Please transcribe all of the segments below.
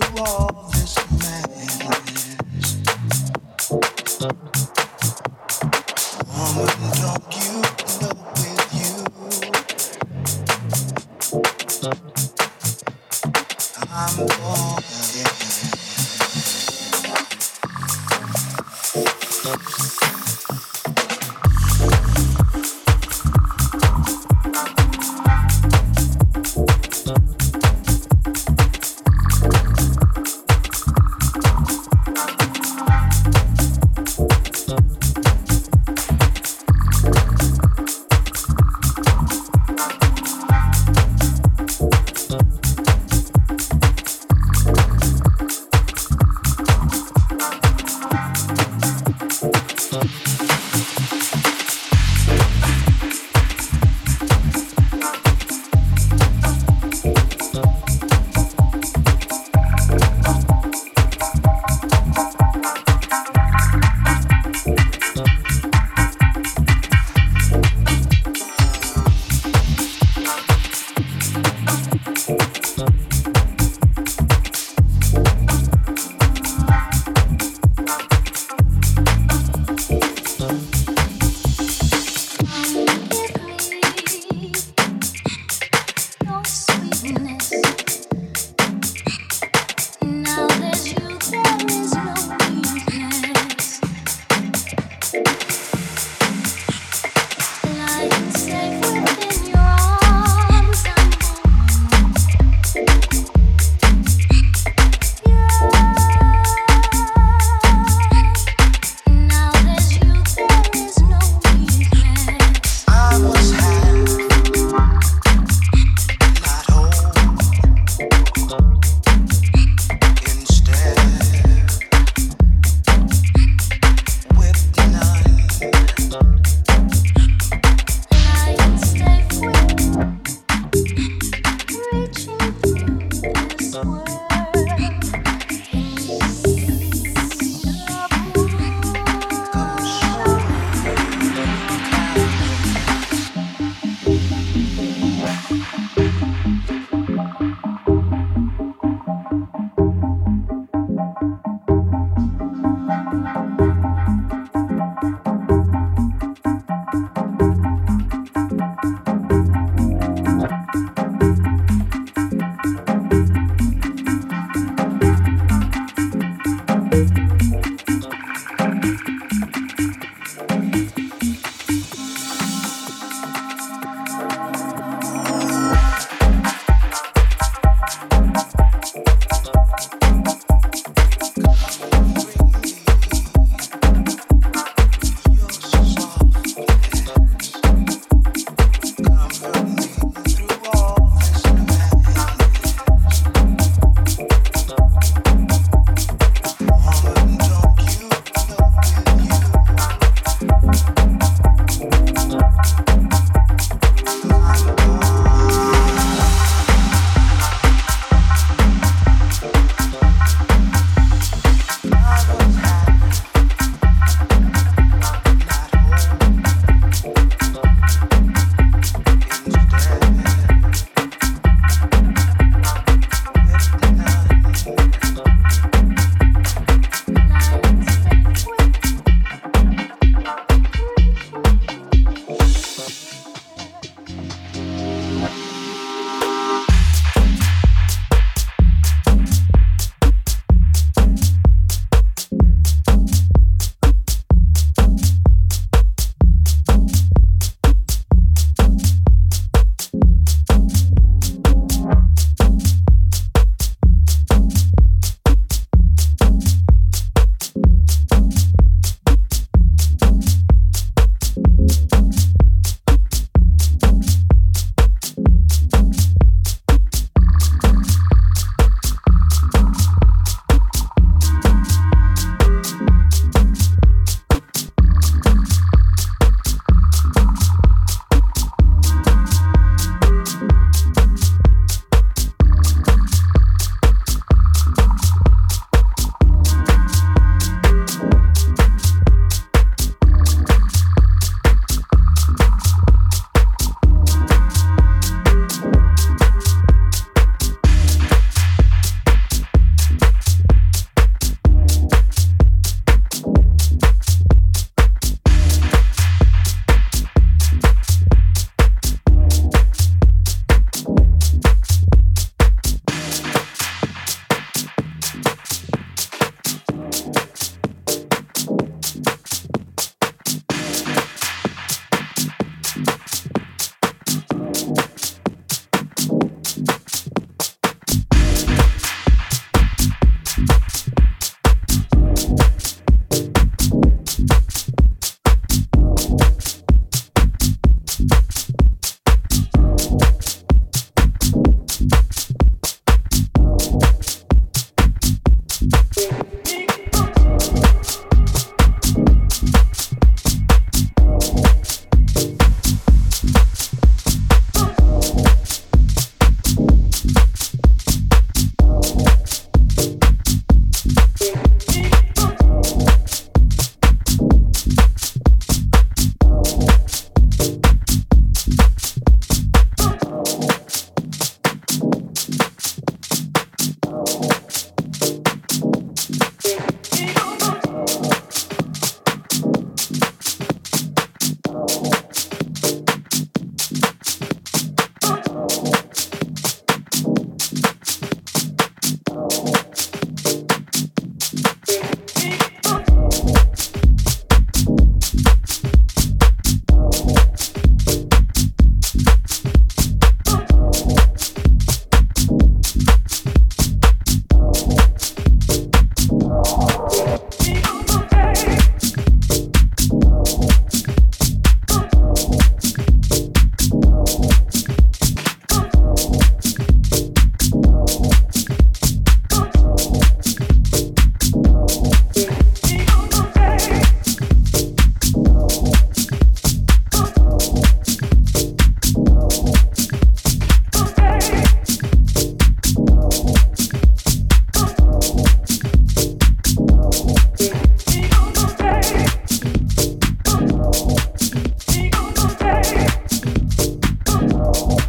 through all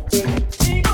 Tick, tick.